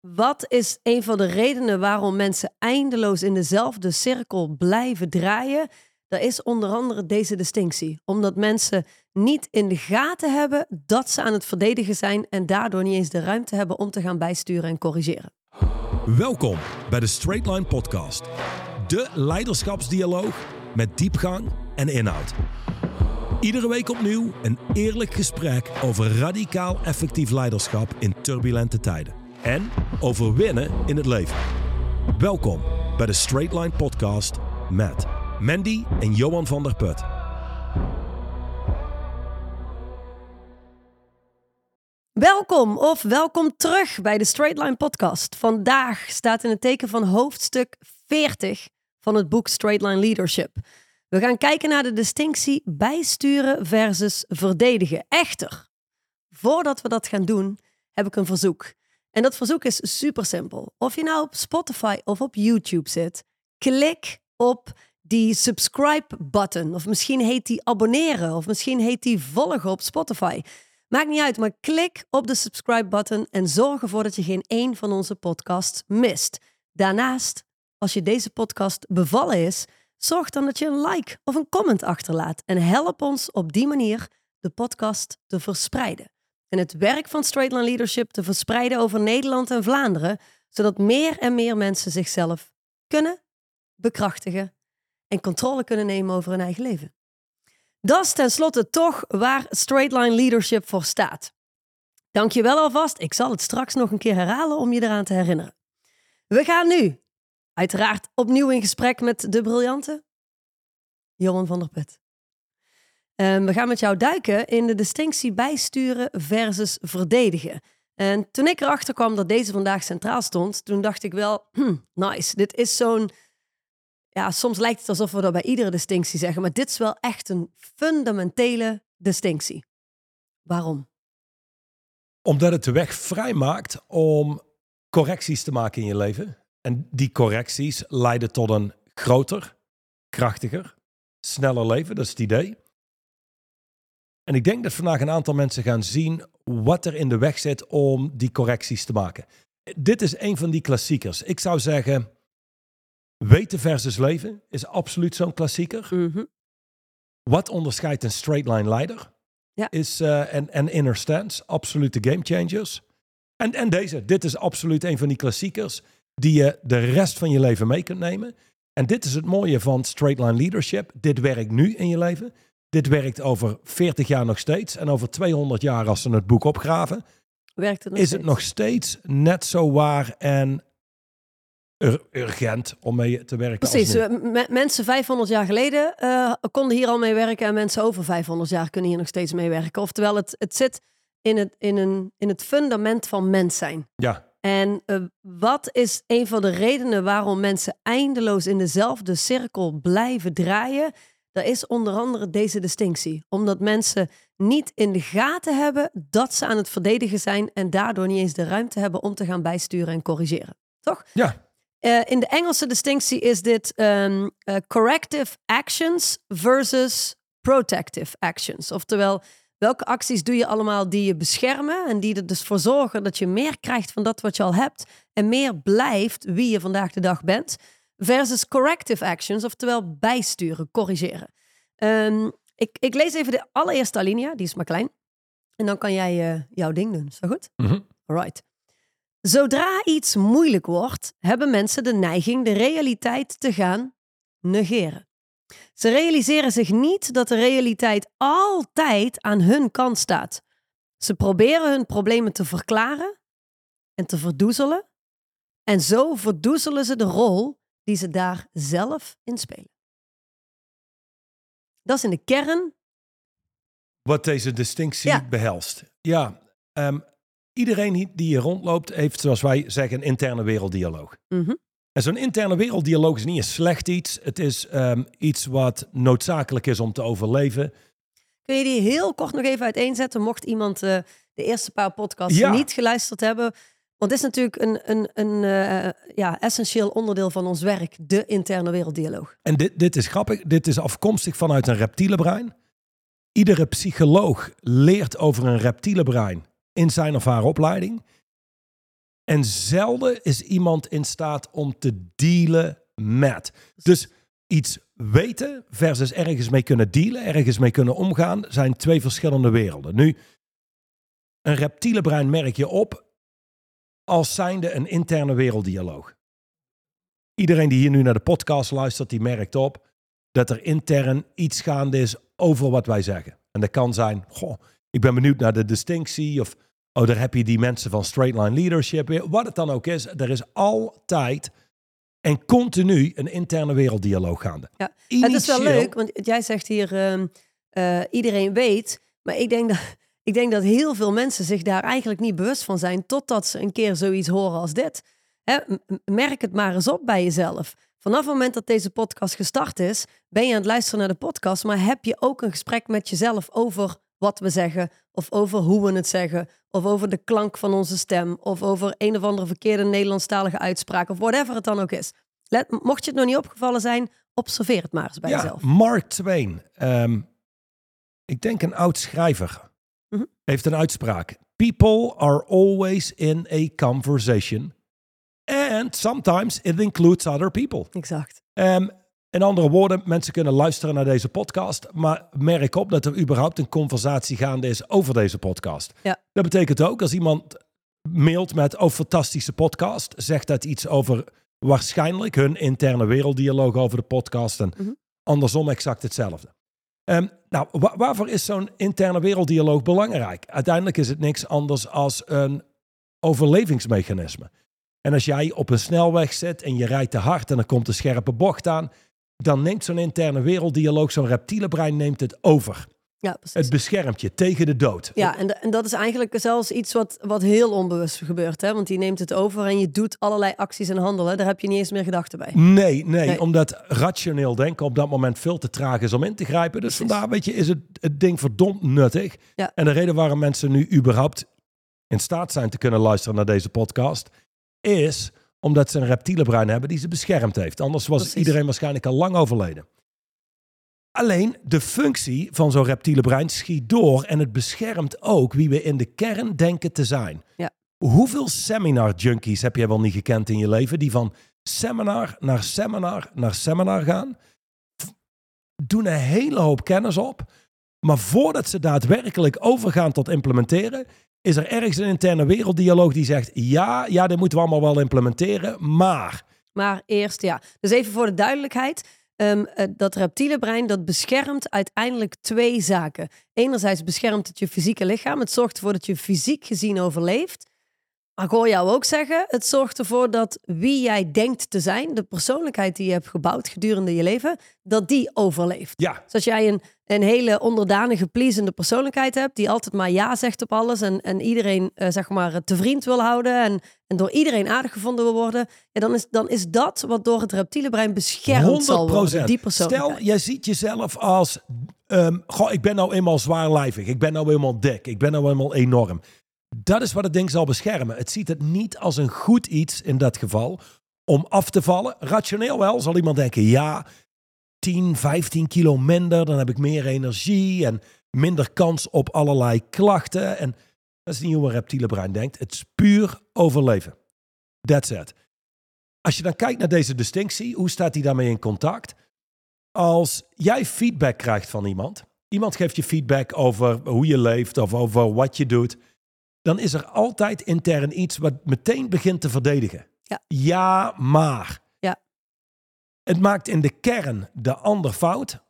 Wat is een van de redenen waarom mensen eindeloos in dezelfde cirkel blijven draaien? Dat is onder andere deze distinctie. Omdat mensen niet in de gaten hebben dat ze aan het verdedigen zijn en daardoor niet eens de ruimte hebben om te gaan bijsturen en corrigeren. Welkom bij de Straight Line Podcast. De leiderschapsdialoog met diepgang en inhoud. Iedere week opnieuw een eerlijk gesprek over radicaal effectief leiderschap in turbulente tijden. En over winnen in het leven. Welkom bij de Straight Line Podcast met Mandy en Johan van der Put. Welkom of welkom terug bij de Straight Line Podcast. Vandaag staat in het teken van hoofdstuk 40 van het boek Straight Line Leadership. We gaan kijken naar de distinctie bijsturen versus verdedigen. Echter, voordat we dat gaan doen, heb ik een verzoek. En dat verzoek is super simpel. Of je nou op Spotify of op YouTube zit, klik op die subscribe button. Of misschien heet die abonneren. Of misschien heet die volgen op Spotify. Maakt niet uit, maar klik op de subscribe button en zorg ervoor dat je geen één van onze podcasts mist. Daarnaast, als je deze podcast bevallen is, zorg dan dat je een like of een comment achterlaat. En help ons op die manier de podcast te verspreiden en het werk van Straight Line Leadership te verspreiden over Nederland en Vlaanderen, zodat meer en meer mensen zichzelf kunnen bekrachtigen en controle kunnen nemen over hun eigen leven. Dat is tenslotte toch waar Straight Line Leadership voor staat. Dankjewel alvast. Ik zal het straks nog een keer herhalen om je eraan te herinneren. We gaan nu, uiteraard, opnieuw in gesprek met de briljante Johan van der Put. Um, we gaan met jou duiken in de distinctie bijsturen versus verdedigen. En toen ik erachter kwam dat deze vandaag centraal stond, toen dacht ik wel, hm, nice, dit is zo'n... Ja, soms lijkt het alsof we dat bij iedere distinctie zeggen, maar dit is wel echt een fundamentele distinctie. Waarom? Omdat het de weg vrij maakt om correcties te maken in je leven. En die correcties leiden tot een groter, krachtiger, sneller leven, dat is het idee. En ik denk dat vandaag een aantal mensen gaan zien wat er in de weg zit om die correcties te maken. Dit is een van die klassiekers. Ik zou zeggen, weten versus leven is absoluut zo'n klassieker. Mhm. Wat onderscheidt een straight line leider? Ja. Is, uh, en, en inner stance, absolute game changers. En, en deze, dit is absoluut een van die klassiekers die je de rest van je leven mee kunt nemen. En dit is het mooie van straight line leadership. Dit werkt nu in je leven. Dit werkt over 40 jaar nog steeds. En over 200 jaar, als ze het boek opgraven, werkt het nog is steeds. het nog steeds net zo waar en ur urgent om mee te werken. Precies. Mensen 500 jaar geleden eh, konden hier al mee werken en mensen over 500 jaar kunnen hier nog steeds mee werken. Oftewel, het, het zit in het, in, een, in het fundament van mens zijn. Ja, En eh, wat is een van de redenen waarom mensen eindeloos in dezelfde cirkel blijven draaien? Dat is onder andere deze distinctie. Omdat mensen niet in de gaten hebben dat ze aan het verdedigen zijn en daardoor niet eens de ruimte hebben om te gaan bijsturen en corrigeren. Toch? ja. Eh, in de Engelse distinctie is dit ehm, eh, corrective actions versus protective actions. Oftewel, welke acties doe je allemaal die je beschermen en die er dus voor zorgen dat je meer krijgt van dat wat je al hebt en meer blijft wie je vandaag de dag bent, versus corrective actions, oftewel bijsturen, corrigeren. Ehm, ik, ik lees even de allereerste alinea, die is maar klein, en dan kan jij eh, jouw ding doen. Is dat goed? Mhm. Alright. Zodra iets moeilijk wordt, hebben mensen de neiging de realiteit te gaan negeren. Ze realiseren zich niet dat de realiteit altijd aan hun kant staat. Ze proberen hun problemen te verklaren en te verdoezelen. En zo verdoezelen ze de rol die ze daar zelf in spelen. Dat is in de kern. Wat deze distinctie Ja. behelst. Ja, ehm, iedereen die hier rondloopt heeft, zoals wij zeggen, een interne werelddialoog. Mhm. En zo'n interne werelddialoog is niet een slecht iets. Het is ehm, iets wat noodzakelijk is om te overleven. Kun je die heel kort nog even uiteenzetten, mocht iemand eh, de eerste paar podcasts Ja. niet geluisterd hebben? Want het is natuurlijk een, een, een eh, ja, essentieel onderdeel van ons werk, de interne werelddialoog. En dit, dit is grappig. Dit is afkomstig vanuit een reptiele brein. Iedere psycholoog leert over een reptiele brein in zijn of haar opleiding. En zelden is iemand in staat om te dealen met. Dus iets weten versus ergens mee kunnen dealen, ergens mee kunnen omgaan, zijn twee verschillende werelden. Nu, een reptiele brein merk je op als zijnde een interne werelddialoog. Iedereen die hier nu naar de podcast luistert, die merkt op dat er intern iets gaande is over wat wij zeggen. En dat kan zijn, goh, ik ben benieuwd naar de distinctie of oh, daar heb je die mensen van straight line leadership weer. Wat het dan ook is, er is altijd en continu een interne werelddialoog gaande. Ja, het is wel leuk, want jij zegt hier ehm, eh, iedereen weet, maar ik denk dat ik denk dat heel veel mensen zich daar eigenlijk niet bewust van zijn totdat ze een keer zoiets horen als dit. merk het maar eens op bij jezelf. Vanaf het moment dat deze podcast gestart is, ben je aan het luisteren naar de podcast, maar heb je ook een gesprek met jezelf over wat we zeggen, of over hoe we het zeggen, of over de klank van onze stem, of over een of andere verkeerde Nederlandstalige uitspraak, of whatever het dan ook is. Let, mocht je het nog niet opgevallen zijn, observeer het maar eens bij ja, jezelf. Mark Twain, um, ik denk een oud schrijver, Mhm. heeft een uitspraak. People are always in a conversation. And sometimes it includes other people. Exact. Um, in andere woorden, mensen kunnen luisteren naar deze podcast, maar merk op dat er überhaupt een conversatie gaande is over deze podcast. Ja. Dat betekent ook als iemand mailt met oh fantastische podcast, zegt dat iets over waarschijnlijk hun interne werelddialoog over de podcast en Mhm. andersom exact hetzelfde. Ehm, nou, wa- waarvoor is zo'n interne werelddialoog belangrijk? Uiteindelijk is het niks anders als een overlevingsmechanisme. En als jij op een snelweg zit en je rijdt te hard en er komt een scherpe bocht aan, dan neemt zo'n interne werelddialoog, zo'n reptiele brein neemt het over. Ja, precies. Het beschermt je tegen de dood. Ja, en, de- en dat is eigenlijk zelfs iets wat, wat heel onbewust gebeurt. Hè? Want die neemt het over en je doet allerlei acties en handelen. Daar heb je niet eens meer gedachten bij. Nee, nee, Nee. omdat rationeel denken op dat moment veel te traag is om in te grijpen. Dus vandaar, weet je, is het, het ding verdomd nuttig. Ja. En de reden waarom mensen nu überhaupt in staat zijn te kunnen luisteren naar deze podcast, is omdat ze een reptiele brein hebben die ze beschermd heeft. Anders was Precies. iedereen waarschijnlijk al lang overleden. Alleen de functie van zo'n reptiele brein schiet door en het beschermt ook wie we in de kern denken te zijn. Ja. Hoeveel seminar junkies heb jij wel niet gekend in je leven die van seminar naar seminar naar seminar gaan, doen een hele hoop kennis op, maar voordat ze daadwerkelijk overgaan tot implementeren, is er ergens een interne werelddialoog die zegt: ja, ja, dit moeten we allemaal wel implementeren, maar Maar eerst, ja. Dus even voor de duidelijkheid. Ehm, eh, dat reptiele brein, dat beschermt uiteindelijk twee zaken. Enerzijds beschermt het je fysieke lichaam. Het zorgt ervoor dat je fysiek gezien overleeft. Maar ik hoor jou ook zeggen, het zorgt ervoor dat wie jij denkt te zijn, de persoonlijkheid die je hebt gebouwd gedurende je leven, dat die overleeft. ja, Dus als jij een, een hele onderdanige, pleasende persoonlijkheid hebt, die altijd maar ja zegt op alles en, en iedereen eh, zeg maar te vriend wil houden en, en door iedereen aardig gevonden wil worden, ja, dan, is, dan is dat wat door het reptiele brein beschermd zal worden, die. Stel, jij ziet jezelf als, ehm, goh, ik ben nou eenmaal zwaarlijvig, ik ben nou eenmaal dik, ik ben nou eenmaal enorm. Dat is wat het ding zal beschermen. Het ziet het niet als een goed iets in dat geval om af te vallen. Rationeel wel, zal iemand denken, ja, 10, 15 kilo minder, dan heb ik meer energie en minder kans op allerlei klachten. En dat is niet hoe een reptiele brein denkt. Het is puur overleven. That's it. Als je dan kijkt naar deze distinctie, hoe staat die daarmee in contact? Als jij feedback krijgt van iemand, iemand geeft je feedback over hoe je leeft of over wat je doet, dan is er altijd intern iets wat meteen begint te verdedigen. Ja. ja maar. Ja. Het maakt in de kern de ander fout.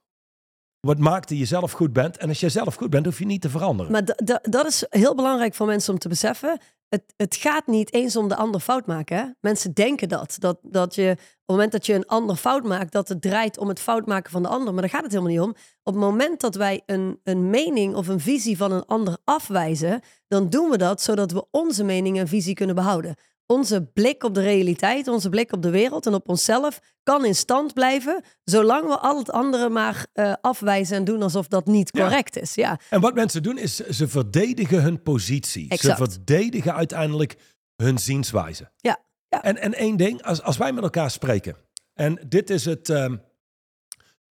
Wat maakt dat je zelf goed bent. En als jij zelf goed bent, hoef je niet te veranderen. Maar da- da- dat is heel belangrijk voor mensen om te beseffen. Het, het gaat niet eens om de ander fout maken. Hè? Mensen denken dat. Dat, dat je op het moment dat je een ander fout maakt, dat het draait om het fout maken van de ander. Maar daar gaat het helemaal niet om. Op het moment dat wij een, een mening of een visie van een ander afwijzen, dan doen we dat zodat we onze mening en visie kunnen behouden. Onze blik op de realiteit, onze blik op de wereld en op onszelf kan in stand blijven, zolang we al het andere maar eh, afwijzen en doen alsof dat niet Ja. correct is. Ja, En wat mensen doen is ze verdedigen hun positie. Exact. Ze verdedigen uiteindelijk hun zienswijze. Ja, ja. En, en één ding, als, als wij met elkaar spreken. En dit is het, ehm,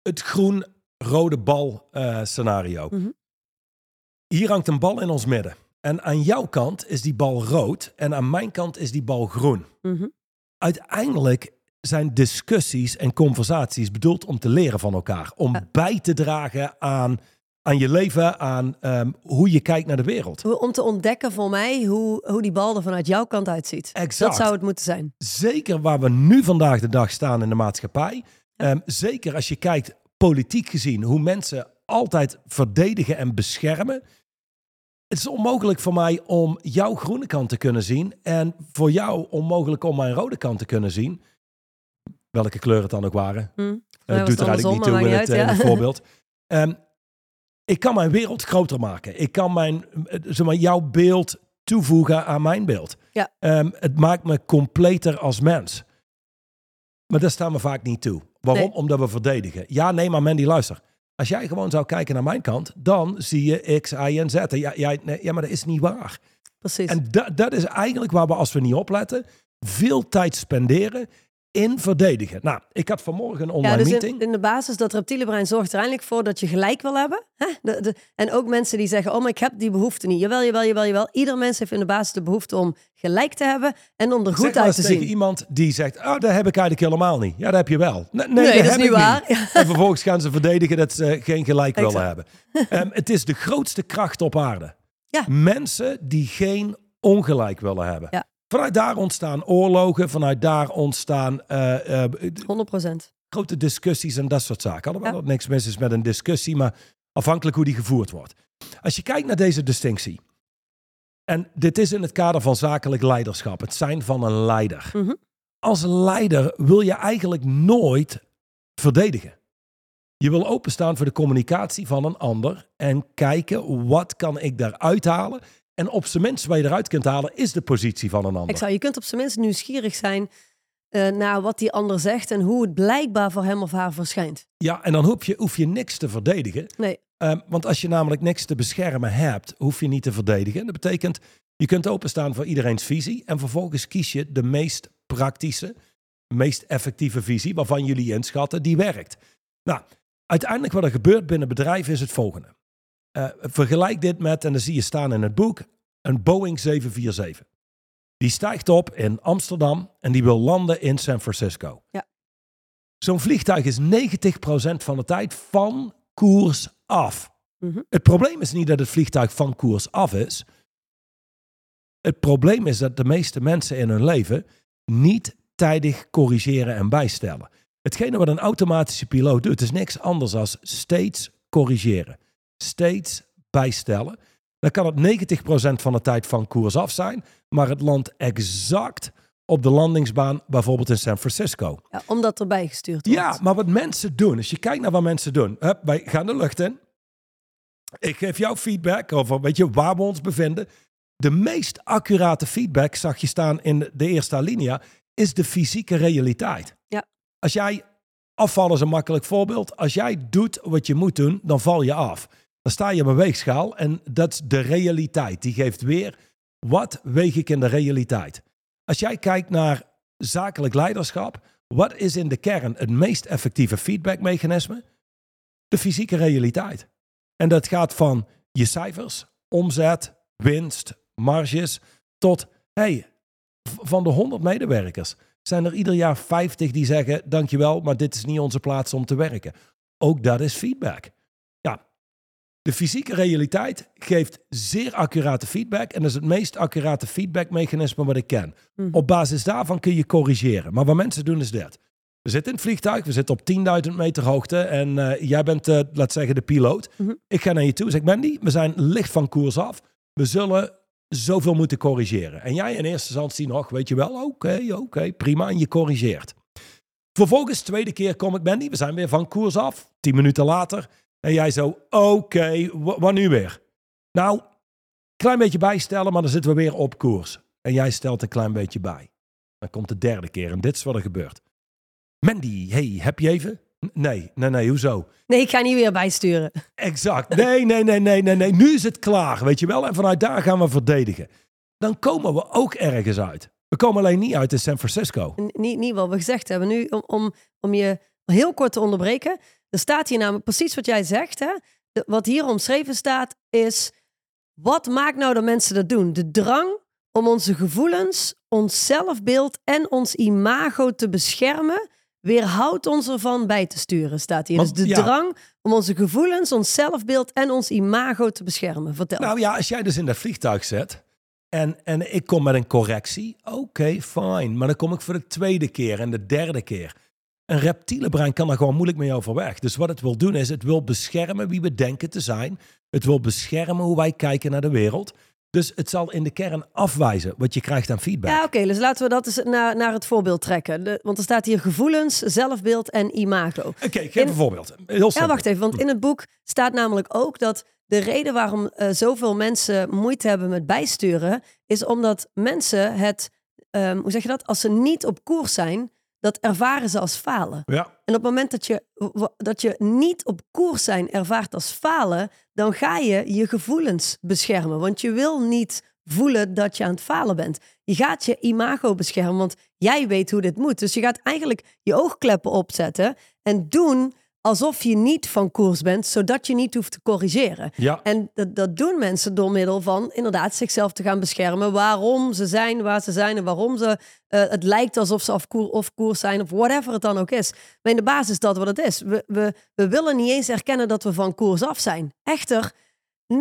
het groen-rode bal eh, scenario. Mhm. Hier hangt een bal in ons midden. En aan jouw kant is die bal rood en aan mijn kant is die bal groen. Mhm. Uiteindelijk zijn discussies en conversaties bedoeld om te leren van elkaar. Om Ja. bij te dragen aan, aan je leven, aan ehm, hoe je kijkt naar de wereld. Om te ontdekken voor mij hoe, hoe die bal er vanuit jouw kant uitziet. Exact. Dat zou het moeten zijn. Zeker waar we nu vandaag de dag staan in de maatschappij. Ehm, zeker als je kijkt politiek gezien, hoe mensen altijd verdedigen en beschermen. Het is onmogelijk voor mij om jouw groene kant te kunnen zien. En voor jou onmogelijk om mijn rode kant te kunnen zien. Welke kleur het dan ook waren. Hm. Uh, mij was doet er eigenlijk niet toe in maar het, eh, ja. voorbeeld. Ehm, ik kan mijn wereld groter maken. Ik kan mijn, eh, zeg maar, jouw beeld toevoegen aan mijn beeld. Ja. Ehm, het maakt me completer als mens. Maar daar staan we vaak niet toe. Waarom? Nee. Omdat we verdedigen. Ja, nee, maar Mandy, luister. Als jij gewoon zou kijken naar mijn kant, dan zie je X, Y en Z. En Ja, jij, nee, ja maar dat is niet waar. Precies. En da- dat is eigenlijk waar we, als we niet opletten, veel tijd spenderen in verdedigen. Nou, ik had vanmorgen een online ja, dus meeting. in, in de basis, dat reptiele brein zorgt er eigenlijk voor dat je gelijk wil hebben. Hè? De, de, en ook mensen die zeggen, oh, maar ik heb die behoefte niet. Jawel, jawel, jawel, jawel. Ieder mens heeft in de basis de behoefte om gelijk te hebben en om er goed uit te tegen zien. iemand die zegt, oh, dat heb ik eigenlijk helemaal niet. Ja, dat heb je wel. Nee, nee, Nee, dat is heb niet ik waar. En vervolgens gaan ze verdedigen dat ze geen gelijk willen hebben. Ehm, het is de grootste kracht op aarde. Ja. Mensen die geen ongelijk willen hebben. Ja. Vanuit daar ontstaan oorlogen, vanuit daar ontstaan eh, eh, 100 grote discussies en dat soort zaken. Alhoewel Ja. er niks mis is met een discussie, maar afhankelijk hoe die gevoerd wordt. Als je kijkt naar deze distinctie, en dit is in het kader van zakelijk leiderschap, het zijn van een leider. Mhm. Als leider wil je eigenlijk nooit verdedigen. Je wil openstaan voor de communicatie van een ander en kijken wat kan ik daaruit halen. En op zijn minst wat je eruit kunt halen is de positie van een ander. Ik zou, je kunt op zijn minst nieuwsgierig zijn eh, naar wat die ander zegt en hoe het blijkbaar voor hem of haar verschijnt. Ja, en dan hoef je, hoef je niks te verdedigen. Nee, Ehm, want als je namelijk niks te beschermen hebt, hoef je niet te verdedigen. Dat betekent, je kunt openstaan voor iedereen's visie en vervolgens kies je de meest praktische, meest effectieve visie waarvan jullie inschatten die werkt. Nou, uiteindelijk wat er gebeurt binnen bedrijven is het volgende. Eh, vergelijk dit met, en dan zie je staan in het boek, een Boeing 747. Die stijgt op in Amsterdam en die wil landen in San Francisco. Ja. Zo'n vliegtuig is 90% van de tijd van koers af. Mhm. Het probleem is niet dat het vliegtuig van koers af is. Het probleem is dat de meeste mensen in hun leven niet tijdig corrigeren en bijstellen. Hetgene wat een automatische piloot doet, is niks anders dan steeds corrigeren. Steeds bijstellen. Dan kan het 90% van de tijd van koers af zijn, maar het landt exact op de landingsbaan, bijvoorbeeld in San Francisco. ja, omdat erbij gestuurd wordt. Ja, maar wat mensen doen, als je kijkt naar wat mensen doen. Hup, wij gaan de lucht in. Ik geef jou feedback over weet je, waar we ons bevinden. De meest accurate feedback, zag je staan in de eerste alinea, is de fysieke realiteit. Ja. Als jij, afvallen is een makkelijk voorbeeld. Als jij doet wat je moet doen, dan val je af. Dan sta je op een weegschaal en dat is de realiteit. Die geeft weer, wat weeg ik in de realiteit? Als jij kijkt naar zakelijk leiderschap, wat is in de kern het meest effectieve feedbackmechanisme? De fysieke realiteit. En dat gaat van je cijfers, omzet, winst, marges, tot, hey, van de 100 medewerkers zijn er ieder jaar 50 die zeggen, dankjewel, maar dit is niet onze plaats om te werken. Ook dat is feedback. De fysieke realiteit geeft zeer accurate feedback en dat is het meest accurate feedbackmechanisme wat ik ken. Mhm. Op basis daarvan kun je corrigeren. Maar wat mensen doen is dit. We zitten in het vliegtuig, we zitten op 10.000 meter hoogte en eh, jij bent, eh laat zeggen, de piloot. Mhm. Ik ga naar je toe, zeg Mandy, we zijn licht van koers af. We zullen zoveel moeten corrigeren. En jij in eerste instantie nog, weet je wel, oké, oké, prima, en je corrigeert. Vervolgens, tweede keer kom ik, Mandy, we zijn weer van koers af. Tien minuten later. En jij zo, oké, wa- wat nu weer? Nou, klein beetje bijstellen, maar dan zitten we weer op koers. En jij stelt een klein beetje bij. Dan komt de derde keer en dit is wat er gebeurt. Mandy, hey, heb je even? Nee, nee, nee, hoezo? Nee, ik ga niet weer bijsturen. Exact. Nee, nee, nee, nee, nee, nee. Nu is het klaar, weet je wel. En vanuit daar gaan we verdedigen. Dan komen we ook ergens uit. We komen alleen niet uit in San Francisco. N- Niet, niet wat we gezegd hebben. Nu, om, om, om je heel kort te onderbreken. Er staat hier namelijk precies wat jij zegt. Hè? De- wat hier omschreven staat is... Wat maakt nou dat mensen dat doen? De drang om onze gevoelens, ons zelfbeeld en ons imago te beschermen, weerhoudt ons ervan bij te sturen, staat hier. Want, dus de ja. drang om onze gevoelens, ons zelfbeeld en ons imago te beschermen. Vertel. Nou ja, als jij dus in dat vliegtuig zit en, en ik kom met een correctie, oké, fijn. Maar dan kom ik voor de tweede keer en de derde keer. Een reptiele brein kan daar gewoon moeilijk mee overweg. Dus wat het wil doen is, het wil beschermen wie we denken te zijn. Het wil beschermen hoe wij kijken naar de wereld. Dus het zal in de kern afwijzen wat je krijgt aan feedback. Ja, oké, dus laten we dat eens naar, naar het voorbeeld trekken. De- want er staat hier gevoelens, zelfbeeld en imago. Oké, ik geef In- een voorbeeld. Heel Ja, wacht even, want in het boek staat namelijk ook dat de reden waarom eh, zoveel mensen moeite hebben met bijsturen, is omdat mensen het, ehm, hoe zeg je dat, als ze niet op koers zijn, dat ervaren ze als falen. Ja, En op het moment dat je, dat je niet op koers zijn ervaart als falen, dan ga je je gevoelens beschermen. Want je wil niet voelen dat je aan het falen bent. Je gaat je imago beschermen, want jij weet hoe dit moet. Dus je gaat eigenlijk je oogkleppen opzetten en doen alsof je niet van koers bent, zodat je niet hoeft te corrigeren. ja. En dat, dat doen mensen door middel van inderdaad zichzelf te gaan beschermen. Waarom ze zijn waar ze zijn en waarom ze. eh, het lijkt alsof ze af koer, of koers zijn of whatever het dan ook is. Maar in de basis is dat wat het is. We, we, we willen niet eens erkennen dat we van koers af zijn. Echter, 99%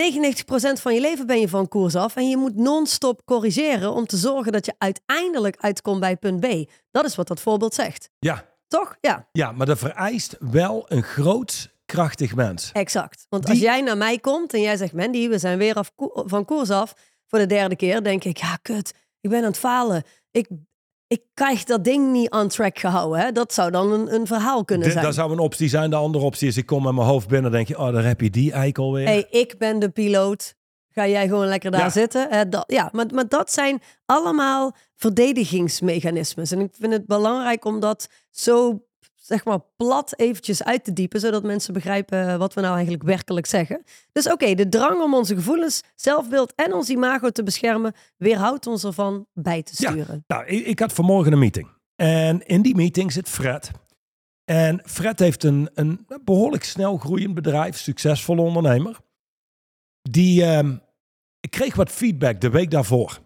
van je leven ben je van koers af. En je moet non-stop corrigeren om te zorgen dat je uiteindelijk uitkomt bij punt B. Dat is wat dat voorbeeld zegt. ja. Toch? Ja. Ja, maar dat vereist wel een groot, krachtig mens. Exact. Want Die- als jij naar mij komt en jij zegt, Mandy, we zijn weer af, van koers af voor de derde keer, denk ik, ja, kut, ik ben aan het falen. Ik, ik krijg dat ding niet on track gehouden. Hè? Dat zou dan een, een verhaal kunnen zijn. dat zou een optie zijn. De andere optie is, ik kom met mijn hoofd binnen denk je, oh, daar heb je die eikel weer. hey, ik ben de piloot. Ga jij gewoon lekker daar Ja. zitten? Dat, ja, maar, maar dat zijn allemaal verdedigingsmechanismes. En ik vind het belangrijk om dat zo, zeg maar, plat eventjes uit te diepen, zodat mensen begrijpen wat we nou eigenlijk werkelijk zeggen. Dus oké, de drang om onze gevoelens, zelfbeeld en ons imago te beschermen, weerhoudt ons ervan bij te Ja. sturen. Nou, ik, had vanmorgen een meeting. En in die meeting zit Fred. En Fred heeft een, een behoorlijk snel groeiend bedrijf, succesvolle ondernemer. Die ehm, kreeg wat feedback de week daarvoor.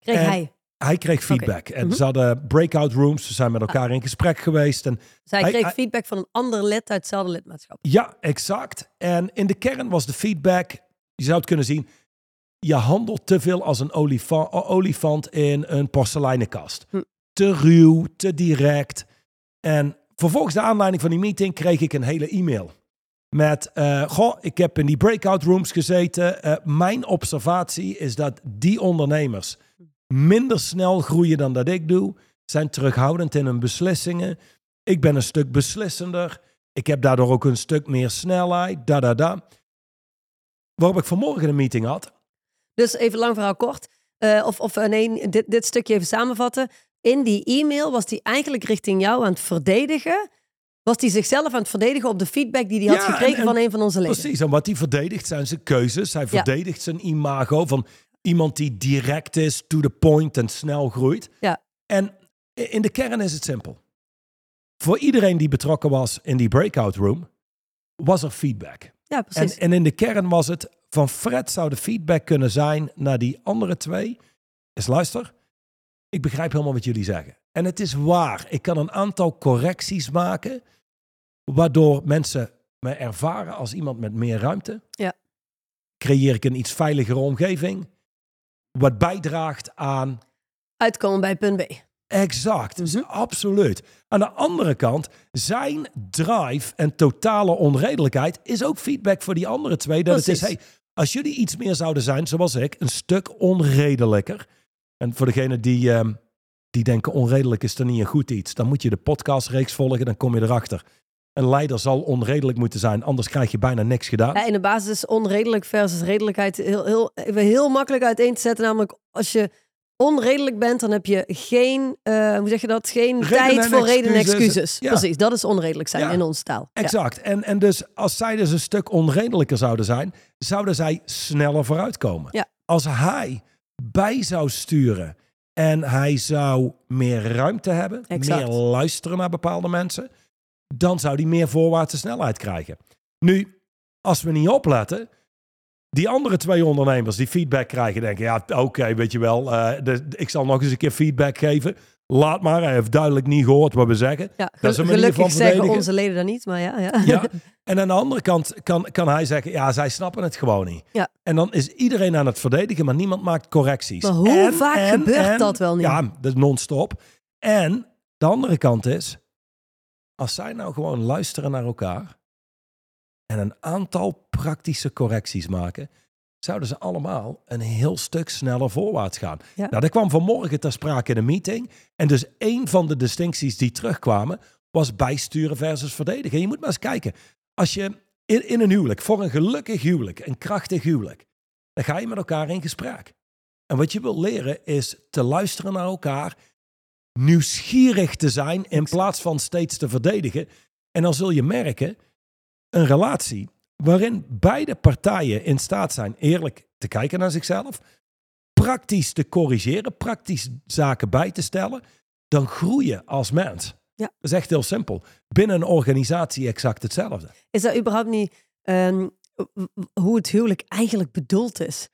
Kreeg En- hij. Hij kreeg feedback. En Mhm. ze hadden breakout rooms. Ze zijn met elkaar in gesprek geweest. En Zij hij- kreeg hij- feedback van een ander lid uit hetzelfde lidmaatschap. ja, exact. En in de kern was de feedback, je zou het kunnen zien, je handelt te veel als een olifa- olifant in een porseleinenkast. Hm. Te ruw, te direct. En vervolgens de aanleiding van die meeting kreeg ik een hele e-mail. Met, eh, goh, ik heb in die breakout rooms gezeten. Eh, mijn observatie is dat die ondernemers minder snel groeien dan dat ik doe. Zijn terughoudend in hun beslissingen. Ik ben een stuk beslissender. Ik heb daardoor ook een stuk meer snelheid. Da, da, da. Waarop ik vanmorgen een meeting had. Dus even lang verhaal kort. Eh, of of nee, dit, dit stukje even samenvatten. In die e-mail was hij eigenlijk richting jou aan het verdedigen. Was hij zichzelf aan het verdedigen op de feedback die hij had gekregen en- en van een van onze leden. Precies. En wat hij verdedigt zijn zijn keuzes. Hij Ja. verdedigt zijn imago van iemand die direct is, to the point en snel groeit. Ja. En in de kern is het simpel. Voor iedereen die betrokken was in die breakout room, was er feedback. Ja, En, precies. en in de kern was het, van Fred zou de feedback kunnen zijn naar die andere twee. Is luister, ik begrijp helemaal wat jullie zeggen. En het is waar, ik kan een aantal correcties maken, waardoor mensen me ervaren als iemand met meer ruimte. Ja. Creëer ik een iets veiligere omgeving, wat bijdraagt aan Uitkomen bij punt B. Exact, dus Mhm. absoluut. Aan de andere kant, zijn drive en totale onredelijkheid is ook feedback voor die andere twee. Dat het is, hey, als jullie iets meer zouden zijn, zoals ik, een stuk onredelijker. En voor degene die, ehm, die denken onredelijk is er niet een goed iets, dan moet je de podcastreeks volgen, dan kom je erachter. Een leider zal onredelijk moeten zijn, anders krijg je bijna niks gedaan. Ja, in de basis is onredelijk versus redelijkheid heel, heel, even heel makkelijk uiteen te zetten. Namelijk, als je onredelijk bent, dan heb je geen, eh, hoe zeg je dat? Geen Reden tijd voor reden en excuses. Ja. Precies, dat is onredelijk zijn Ja. in onze taal. Ja. Exact. En, en dus als zij dus een stuk onredelijker zouden zijn, zouden zij sneller vooruitkomen. Ja. Als hij bij zou sturen en hij zou meer ruimte hebben, Exact. meer luisteren naar bepaalde mensen, dan zou hij meer voorwaartse snelheid krijgen. Nu, als we niet opletten, Die andere twee ondernemers die feedback krijgen, denken, ja, oké, weet je wel, eh, de, ik zal nog eens een keer feedback geven. Laat maar, hij heeft duidelijk niet gehoord wat we zeggen. Ja, Dat is een gelukkig van zeggen verdedigen. onze leden dat niet, maar ja. ja. Ja. En aan de andere kant kan, kan hij zeggen, ja, zij snappen het gewoon niet. Ja. En dan is iedereen aan het verdedigen, maar niemand maakt correcties. Maar hoe vaak gebeurt dat wel niet? Ja, dat is non-stop. En de andere kant is, als zij nou gewoon luisteren naar elkaar en een aantal praktische correcties maken, zouden ze allemaal een heel stuk sneller voorwaarts gaan. Ja. Nou, dat kwam vanmorgen ter sprake in de meeting. En dus een van de distincties die terugkwamen, was bijsturen versus verdedigen. Je moet maar eens kijken. Als je in, in een huwelijk, voor een gelukkig huwelijk, een krachtig huwelijk, dan ga je met elkaar in gesprek. En wat je wil leren is te luisteren naar elkaar, nieuwsgierig te zijn in plaats van steeds te verdedigen. En dan zul je merken, een relatie waarin beide partijen in staat zijn eerlijk te kijken naar zichzelf, praktisch te corrigeren, praktisch zaken bij te stellen, dan groei je als mens. Ja. Dat is echt heel simpel. Binnen een organisatie exact hetzelfde. Is dat überhaupt niet ehm, hoe het huwelijk eigenlijk bedoeld is?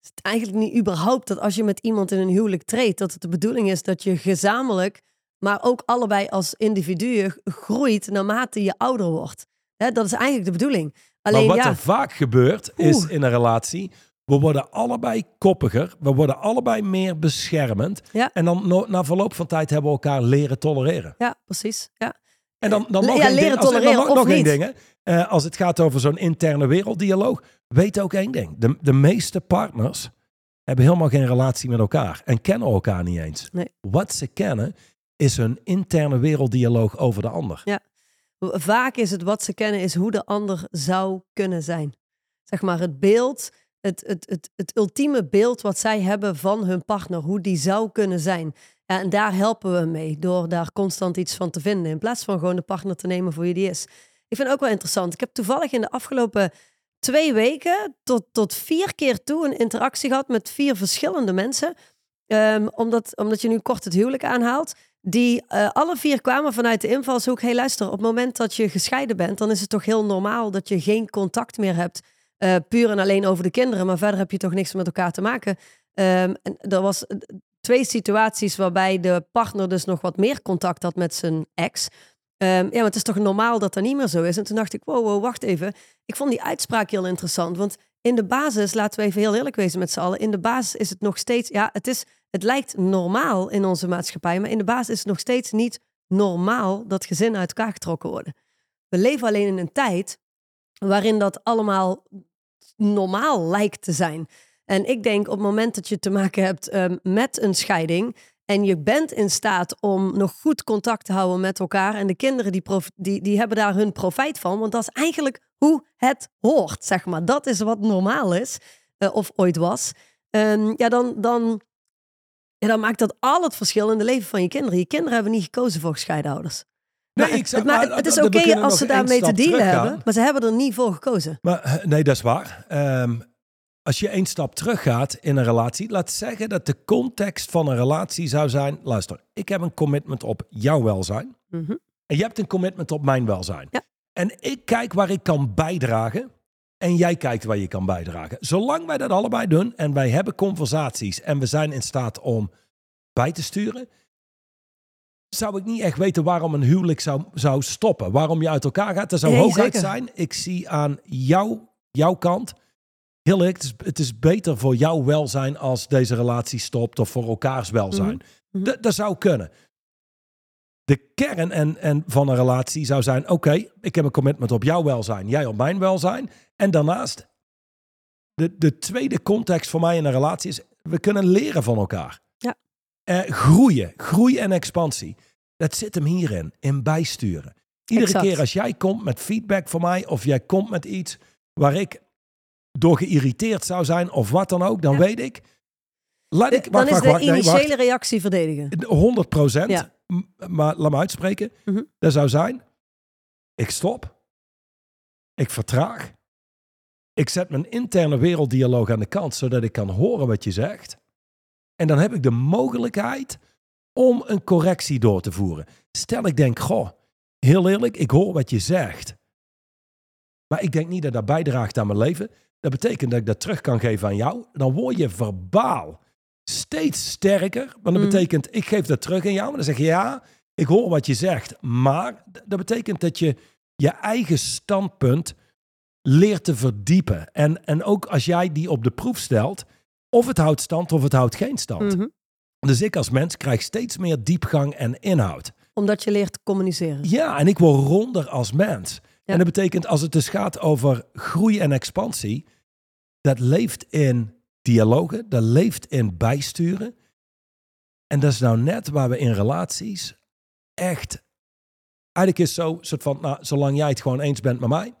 Is het eigenlijk niet überhaupt dat als je met iemand in een huwelijk treedt, dat het de bedoeling is dat je gezamenlijk, maar ook allebei als individuen groeit naarmate je ouder wordt? Dat is eigenlijk de bedoeling. Alleen maar wat ja, er vaak gebeurt is Oeh. in een relatie, we worden allebei koppiger, we worden allebei meer beschermend. Ja. En dan no- na verloop van tijd hebben we elkaar leren tolereren. ja, precies. Ja. En dan, dan nog ja, één leren ding. Als, dan tolereren nog, of nog één ding. hè. Eh, als het gaat over zo'n interne werelddialoog, weet ook één ding. De, de meeste partners hebben helemaal geen relatie met elkaar en kennen elkaar niet eens. Nee. Wat ze kennen is een interne werelddialoog over de ander. Vaak is het wat ze kennen, is hoe de ander zou kunnen zijn. Zeg maar het beeld, het, het, het, het ultieme beeld wat zij hebben van hun partner, hoe die zou kunnen zijn. En daar helpen we mee door daar constant iets van te vinden, in plaats van gewoon de partner te nemen voor wie die is. Ik vind het ook wel interessant. Ik heb toevallig in de afgelopen twee weken tot, tot vier keer toe een interactie gehad met vier verschillende mensen. Ehm, omdat, omdat je nu kort het huwelijk aanhaalt. Die eh, alle vier kwamen vanuit de invalshoek. Hey, luister, op het moment dat je gescheiden bent, dan is het toch heel normaal dat je geen contact meer hebt. eh, puur en alleen over de kinderen. Maar verder heb je toch niks met elkaar te maken. Ehm, en er was eh, twee situaties waarbij de partner dus nog wat meer contact had met zijn ex. Ehm, ja, maar het is toch normaal dat dat niet meer zo is. En toen dacht ik, wow, wow, wacht even. Ik vond die uitspraak heel interessant. Want in de basis, laten we even heel eerlijk wezen met z'n allen. In de basis is het nog steeds, ja, het, is, het lijkt normaal in onze maatschappij. Maar in de basis is het nog steeds niet normaal dat gezinnen uit elkaar getrokken worden. We leven alleen in een tijd waarin dat allemaal normaal lijkt te zijn. En ik denk op het moment dat je te maken hebt ehm, met een scheiding en je bent in staat om nog goed contact te houden met elkaar en de kinderen die, die, die hebben daar hun profijt van, want dat is eigenlijk hoe het hoort, zeg maar. Dat is wat normaal is, eh, of ooit was. Ehm, ja, dan, dan, ja, dan maakt dat al het verschil in de leven van je kinderen. Je kinderen hebben niet gekozen voor gescheiden ouders. Nee, Maar ik zou- het, ma- maar het is oké als ze daarmee te dealen hebben, maar ze hebben er niet voor gekozen. Maar eh, nee, dat is waar. Ehm, als je één stap teruggaat in een relatie, laat zeggen dat de context van een relatie zou zijn: luister, ik heb een commitment op jouw welzijn. Mhm. En je hebt een commitment op mijn welzijn. Ja. En ik kijk waar ik kan bijdragen. En jij kijkt waar je kan bijdragen. Zolang wij dat allebei doen en wij hebben conversaties en we zijn in staat om bij te sturen, zou ik niet echt weten waarom een huwelijk zou, zou stoppen. Waarom je uit elkaar gaat. Dat zou Nee, zeker. zijn. Ik zie aan jou, jouw kant. Heel het is, het is beter voor jouw welzijn als deze relatie stopt of voor elkaars welzijn. Mhm. Dat- Dat zou kunnen. De kern en, en van een relatie zou zijn: oké, ik heb een commitment op jouw welzijn, jij op mijn welzijn. En daarnaast, de, de tweede context voor mij in een relatie is: we kunnen leren van elkaar. Ja. Eh, groeien, groei en expansie. Dat zit hem hierin, in bijsturen. Iedere Exact. keer als jij komt met feedback van mij of jij komt met iets waar ik door geïrriteerd zou zijn of wat dan ook, dan Ja. weet ik. Laat ik dan is wacht, de wacht, nee, wacht. initiële reactie verdedigen. 100 procent. Ja. Maar laat me uitspreken. Mhm. Dat zou zijn. Ik stop. Ik vertraag. Ik zet mijn interne werelddialoog aan de kant, zodat ik kan horen wat je zegt. En dan heb ik de mogelijkheid om een correctie door te voeren. Stel ik denk, goh, heel eerlijk, ik hoor wat je zegt. Maar ik denk niet dat dat bijdraagt aan mijn leven. Dat betekent dat ik dat terug kan geven aan jou. Dan word je verbaal steeds sterker. Want dat Mm. betekent, ik geef dat terug aan jou. Maar dan zeg je, ja, ik hoor wat je zegt. Maar dat betekent dat je je eigen standpunt leert te verdiepen. En, en ook als jij die op de proef stelt, of het houdt stand of het houdt geen stand. Mhm. Dus ik als mens krijg steeds meer diepgang en inhoud. Omdat je leert communiceren. Ja, en ik word ronder als mens. Ja. En dat betekent als het dus gaat over groei en expansie, dat leeft in dialogen, dat leeft in bijsturen. En dat is nou net waar we in relaties echt, eigenlijk is het zo, soort van, nou, zolang jij het gewoon eens bent met mij,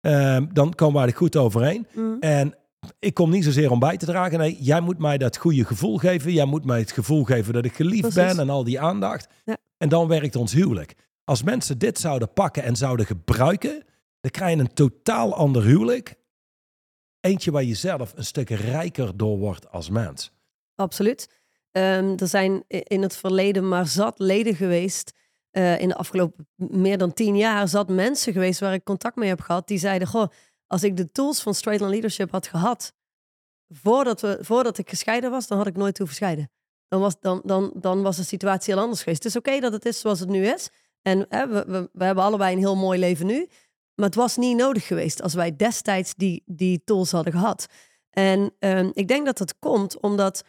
ehm, dan komen we er goed overeen. Mhm. En ik kom niet zozeer om bij te dragen. Nee, jij moet mij dat goede gevoel geven. Jij moet mij het gevoel geven dat ik geliefd Precies. ben en al die aandacht. Ja. En dan werkt ons huwelijk. Als mensen dit zouden pakken en zouden gebruiken, dan krijg je een totaal ander huwelijk. Eentje waar je zelf een stuk rijker door wordt als mens. Absoluut. Ehm, er zijn in het verleden maar zat leden geweest. eh, in de afgelopen meer dan tien jaar zat mensen geweest waar ik contact mee heb gehad. Die zeiden: Goh, als ik de tools van Straight Line Leadership had gehad. Voordat, we, voordat ik gescheiden was, dan had ik nooit hoeven scheiden. Dan was, dan, dan, dan was de situatie heel anders geweest. Het is oké dat het is zoals het nu is. En hè, we, we, we hebben allebei een heel mooi leven nu. Maar het was niet nodig geweest als wij destijds die, die tools hadden gehad. En ehm, ik denk dat dat komt omdat,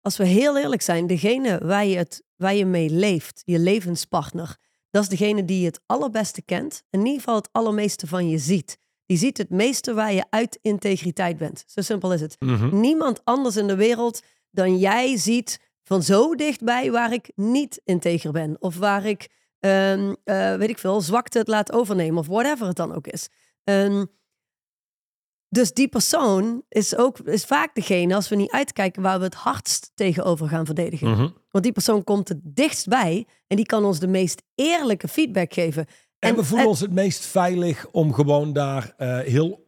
als we heel eerlijk zijn, degene waar je, het, waar je mee leeft, je levenspartner, dat is degene die je het allerbeste kent. En in ieder geval het allermeeste van je ziet. Die ziet het meeste waar je uit integriteit bent. Zo simpel is het. Niemand anders in de wereld dan jij ziet van zo dichtbij waar ik niet integer ben. Of waar ik, ehm, eh, weet ik veel, zwakte het laat overnemen. Of whatever het dan ook is. Ehm, dus die persoon is ook is vaak degene, als we niet uitkijken, waar we het hardst tegenover gaan verdedigen. Mhm. Want die persoon komt het dichtst bij en die kan ons de meest eerlijke feedback geven. En, we voelen ons het meest veilig om gewoon daar eh, heel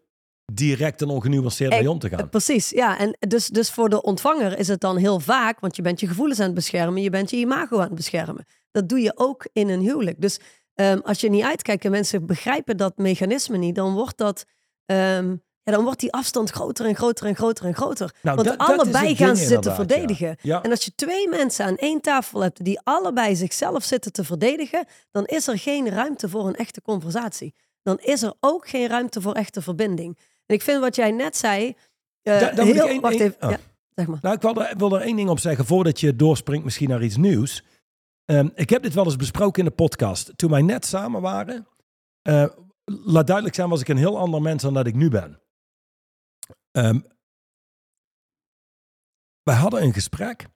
direct en ongenuanceerd mee om te gaan. Precies, ja. En dus, dus voor de ontvanger is het dan heel vaak, want je bent je gevoelens aan het beschermen, je bent je imago aan het beschermen. Dat doe je ook in een huwelijk. Dus ehm, als je niet uitkijkt en mensen begrijpen dat mechanisme niet, dan wordt dat. ehm, ja, dan wordt die afstand groter en groter en groter en groter. Nou, Want dat- allebei gaan ze zitten ja. verdedigen. Ja. En als je twee mensen aan één tafel hebt die allebei zichzelf zitten te verdedigen, dan is er geen ruimte voor een echte conversatie. Dan is er ook geen ruimte voor echte verbinding. En ik vind wat jij net zei. eh, Da- heel, één- wacht één- even. oh. Ja, zeg maar. Nou, ik wil er, wil er één ding op zeggen voordat je doorspringt misschien naar iets nieuws. Ehm, ik heb dit wel eens besproken in de podcast. Toen wij net samen waren, eh, laat duidelijk zijn, was ik een heel ander mens dan dat ik nu ben. Ehm, wij hadden een gesprek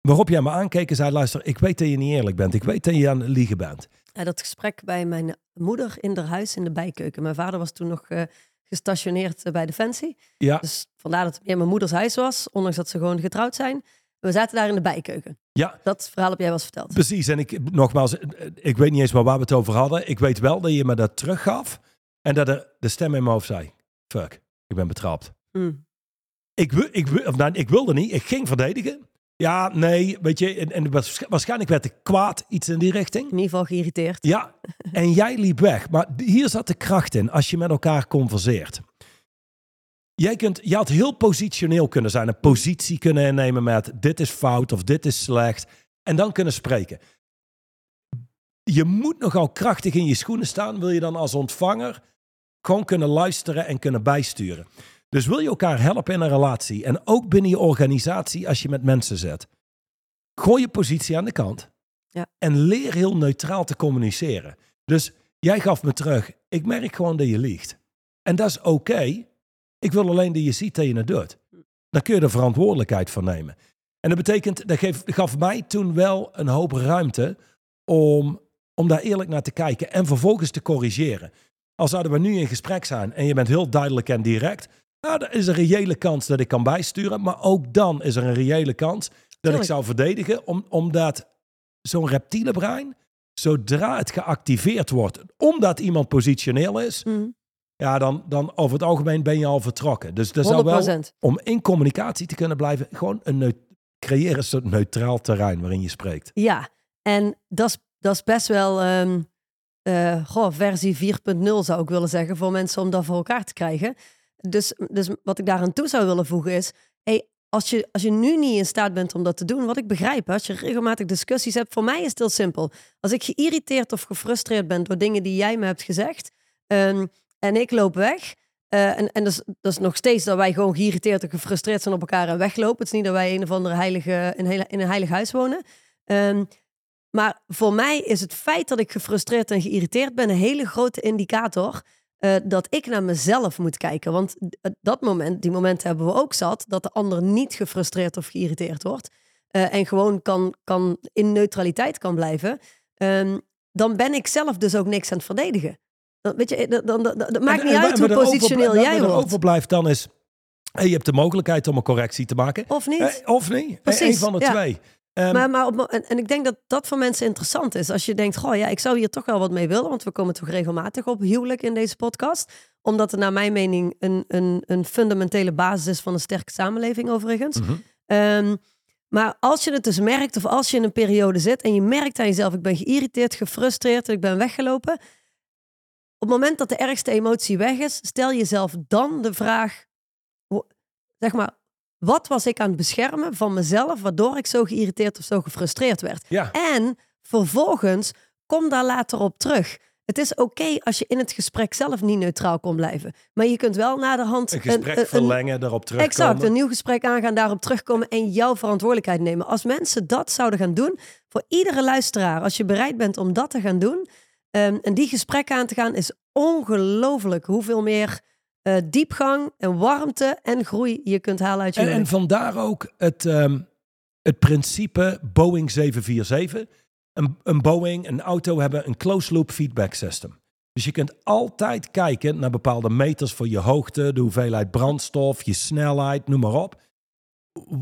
waarop jij me aankeek en zei, luister, ik weet dat je niet eerlijk bent. Ik weet dat je aan het liegen bent. Ja, dat gesprek bij mijn moeder in haar huis in de bijkeuken. Mijn vader was toen nog eh, gestationeerd eh, bij Defensie. Ja, Dus vandaar dat het meer mijn moeders huis was, ondanks dat ze gewoon getrouwd zijn. We zaten daar in de bijkeuken. ja, Dat verhaal heb jij wel eens verteld. Precies, en ik, nogmaals, eh, ik weet niet eens waar we het over hadden. Ik weet wel dat je me dat teruggaf en dat er de stem in mijn hoofd zei, fuck, ik ben betrapt. Hmm. Ik, ik, of nou, ik wilde niet, ik ging verdedigen. Ja, nee, weet je, en, en waarsch- waarschijnlijk werd ik kwaad, iets in die richting. In ieder geval geïrriteerd. Ja, en jij liep weg. Maar hier zat de kracht in als je met elkaar converseert. Jij, kunt, je had heel positioneel kunnen zijn. Een positie kunnen innemen met dit is fout of dit is slecht. En dan kunnen spreken. Je moet nogal krachtig in je schoenen staan. Wil je dan als ontvanger gewoon kunnen luisteren en kunnen bijsturen. Dus wil je elkaar helpen in een relatie. En ook binnen je organisatie als je met mensen zit. Gooi je positie aan de kant. Ja. En leer heel neutraal te communiceren. Dus jij gaf me terug. Ik merk gewoon dat je liegt. En dat is oké. Ik wil alleen dat je ziet dat je het doet. Dan kun je er verantwoordelijkheid van nemen. En dat betekent, dat geef, gaf mij toen wel een hoop ruimte om, om daar eerlijk naar te kijken en vervolgens te corrigeren. Als zouden we nu in gesprek zijn en je bent heel duidelijk en direct, nou, er is een reële kans dat ik kan bijsturen, maar ook dan is er een reële kans dat ik zou verdedigen, om, omdat zo'n reptiele brein, zodra het geactiveerd wordt, omdat iemand positioneel is, Mhm. ja, dan, dan over het algemeen ben je al vertrokken. Dus dat zou 100%. wel, om in communicatie te kunnen blijven, gewoon een creëren een soort neutraal terrein waarin je spreekt. Ja, en dat is, dat is best wel ehm, eh, goh, versie 4.0 zou ik willen zeggen voor mensen om dat voor elkaar te krijgen. Dus, dus wat ik daaraan toe zou willen voegen is, hey, als, je, als je nu niet in staat bent om dat te doen, wat ik begrijp, als je regelmatig discussies hebt, voor mij is het heel simpel. Als ik geïrriteerd of gefrustreerd ben door dingen die jij me hebt gezegd ehm, en ik loop weg, eh, en en dat, is, dat is nog steeds dat wij gewoon geïrriteerd en gefrustreerd zijn op elkaar en weglopen. Het is niet dat wij een of andere heilige, in een heilig huis wonen. Ehm, maar voor mij is het feit dat ik gefrustreerd en geïrriteerd ben een hele grote indicator eh, dat ik naar mezelf moet kijken. Want d- dat moment, die momenten hebben we ook zat, dat de ander niet gefrustreerd of geïrriteerd wordt. eh, en gewoon kan, kan in neutraliteit kan blijven. Ehm, dan ben ik zelf dus ook niks aan het verdedigen. Dan, weet je, dan, dan, dan- dat maakt En- niet en uit hoe positioneel jij wordt. overblijft dan is, je hebt de mogelijkheid om een correctie te maken. Of niet. Eh, of niet. Precies, Eén van de ja. twee. Ehm, Maar, maar op, en, en ik denk dat dat voor mensen interessant is. Als je denkt, goh ja, ik zou hier toch wel wat mee willen. Want we komen toch regelmatig op huwelijk in deze podcast. Omdat het naar mijn mening een, een, een fundamentele basis is van een sterke samenleving overigens. mhm. Ehm, maar als je het dus merkt, of als je in een periode zit en je merkt aan jezelf, ik ben geïrriteerd, gefrustreerd, ik ben weggelopen. Op het moment dat de ergste emotie weg is, stel jezelf dan de vraag, zeg maar, wat was ik aan het beschermen van mezelf, waardoor ik zo geïrriteerd of zo gefrustreerd werd? Ja. En vervolgens, kom daar later op terug. Het is oké als je in het gesprek zelf niet neutraal kon blijven. Maar je kunt wel naar de hand Een gesprek een- een- verlengen, daarop terugkomen. Exact, een nieuw gesprek aangaan, daarop terugkomen en jouw verantwoordelijkheid nemen. Als mensen dat zouden gaan doen, voor iedere luisteraar, als je bereid bent om dat te gaan doen ehm, en die gesprekken aan te gaan, is ongelooflijk hoeveel meer eh, diepgang en warmte en groei je kunt halen uit je En, en vandaar ook het, ehm, het principe Boeing 747. Een, een Boeing, een auto hebben een closed loop feedback system. Dus je kunt altijd kijken naar bepaalde meters voor je hoogte, de hoeveelheid brandstof, je snelheid, noem maar op.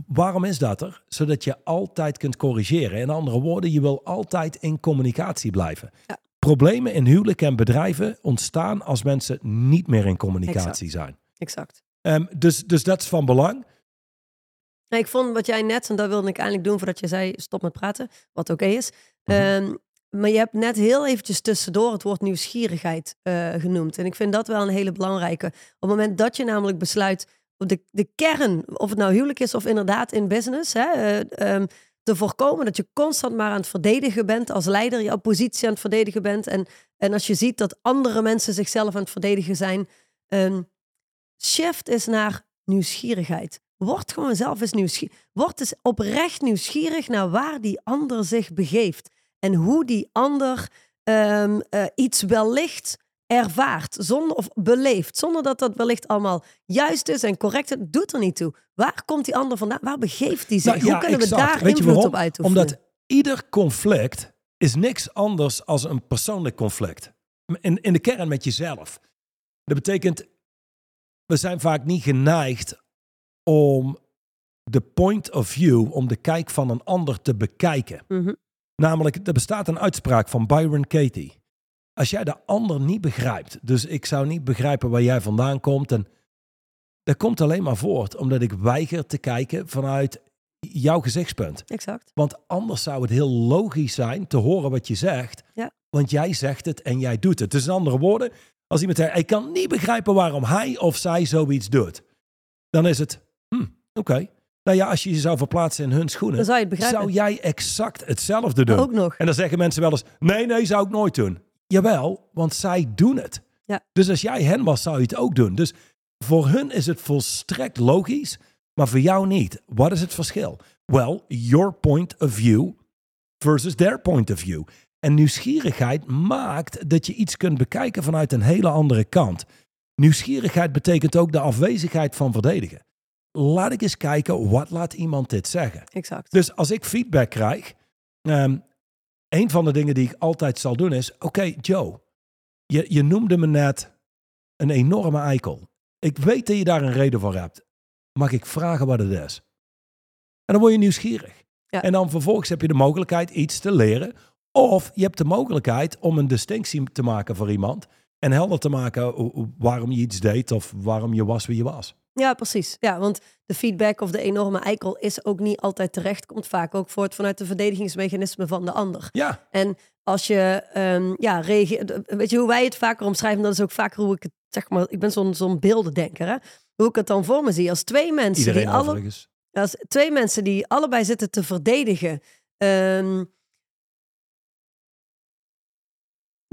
Waarom is dat er? Zodat je altijd kunt corrigeren. In andere woorden, je wil altijd in communicatie blijven. Ja. Problemen in huwelijk en bedrijven ontstaan als mensen niet meer in communicatie zijn. Exact. Ehm, dus, dus dat is van belang. Nou, ik vond wat jij net, en dat wilde ik eindelijk doen voordat je zei stop met praten, wat oké is. Mhm. Ehm, maar je hebt net heel eventjes tussendoor het woord nieuwsgierigheid eh, genoemd. En ik vind dat wel een hele belangrijke. Op het moment dat je namelijk besluit, de, de kern, of het nou huwelijk is of inderdaad in business, hè, eh, ehm, te voorkomen dat je constant maar aan het verdedigen bent als leider, jouw positie aan het verdedigen bent. En, en als je ziet dat andere mensen zichzelf aan het verdedigen zijn, ehm, shift is naar nieuwsgierigheid. Word gewoon zelf eens nieuwsgierig. Word eens oprecht nieuwsgierig naar waar die ander zich begeeft. En hoe die ander ehm, eh, iets wellicht ervaart zonder, of beleeft. Zonder dat dat wellicht allemaal juist is en correct is. Doet er niet toe. Waar komt die ander vandaan? Waar begeeft die zich? Nou, hoe ja, kunnen exact. we daar Weet invloed op uitoefenen? Omdat ieder conflict is niks anders als een persoonlijk conflict. In, in de kern met jezelf. Dat betekent, we zijn vaak niet geneigd om de point of view, om de kijk van een ander te bekijken. Mhm. Namelijk, er bestaat een uitspraak van Byron Katie. Als jij de ander niet begrijpt, dus ik zou niet begrijpen waar jij vandaan komt, en dat komt alleen maar voort omdat ik weiger te kijken vanuit jouw gezichtspunt. Exact. Want anders zou het heel logisch zijn te horen wat je zegt. Ja. Want jij zegt het en jij doet het. Dus in andere woorden, als iemand zegt, ik kan niet begrijpen waarom hij of zij zoiets doet. Dan is het, hm, oké. Nou ja, als je je zou verplaatsen in hun schoenen, Dan zou zou jij exact hetzelfde doen. Ook nog. En dan zeggen mensen wel eens, nee, nee, zou ik nooit doen. Jawel, want zij doen het. Ja. Dus als jij hen was, zou je het ook doen. Dus voor hun is het volstrekt logisch, maar voor jou niet. Wat is het verschil? Well, your point of view versus their point of view. En nieuwsgierigheid maakt dat je iets kunt bekijken vanuit een hele andere kant. Nieuwsgierigheid betekent ook de afwezigheid van verdedigen. Laat ik eens kijken, wat laat iemand dit zeggen? Exact. Dus als ik feedback krijg, ehm, een van de dingen die ik altijd zal doen is: Oké, Joe, je, je noemde me net een enorme eikel. Ik weet dat je daar een reden voor hebt. Mag ik vragen wat het is? En dan word je nieuwsgierig. Ja. En dan vervolgens heb je de mogelijkheid iets te leren. Of je hebt de mogelijkheid om een distinctie te maken voor iemand. En helder te maken waarom je iets deed of waarom je was wie je was. Ja, precies. Ja, want de feedback of de enorme eikel is ook niet altijd terecht. Komt vaak ook voort vanuit de verdedigingsmechanismen van de ander. Ja, En als je ehm, ja, reageert. Weet je hoe wij het vaker omschrijven? Dat is ook vaker hoe ik het zeg maar. Ik ben zo'n zo'n beeldendenker. Hè? Hoe ik het dan voor me zie. Als twee mensen Iedereen die alle, overigens. als twee mensen die allebei zitten te verdedigen. ehm,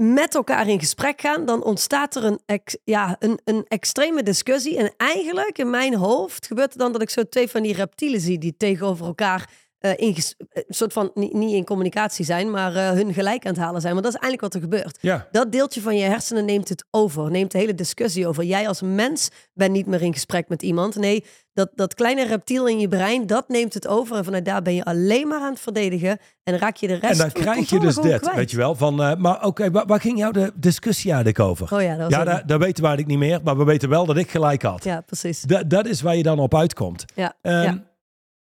met elkaar in gesprek gaan, dan ontstaat er een, ja, een, een extreme discussie. En eigenlijk in mijn hoofd gebeurt het dan dat ik zo twee van die reptielen zie die tegenover elkaar eh, in eh, een soort van niet, niet in communicatie zijn, maar eh, hun gelijk aan het halen zijn. Want dat is eigenlijk wat er gebeurt. Ja. Dat deeltje van je hersenen neemt het over, neemt de hele discussie over. Jij als mens bent niet meer in gesprek met iemand. Nee, dat, dat kleine reptiel in je brein, dat neemt het over. En vanuit daar ben je alleen maar aan het verdedigen. En raak je de rest En dan krijg je dus dit, weet je wel. Van, maar oké, waar, waar ging jouw de discussie eigenlijk over? Oh ja, dat was ja, dat, dat weten we eigenlijk niet meer. Maar we weten wel dat ik gelijk had. Ja, precies. Dat, dat is waar je dan op uitkomt. Ja, Ehm, ja.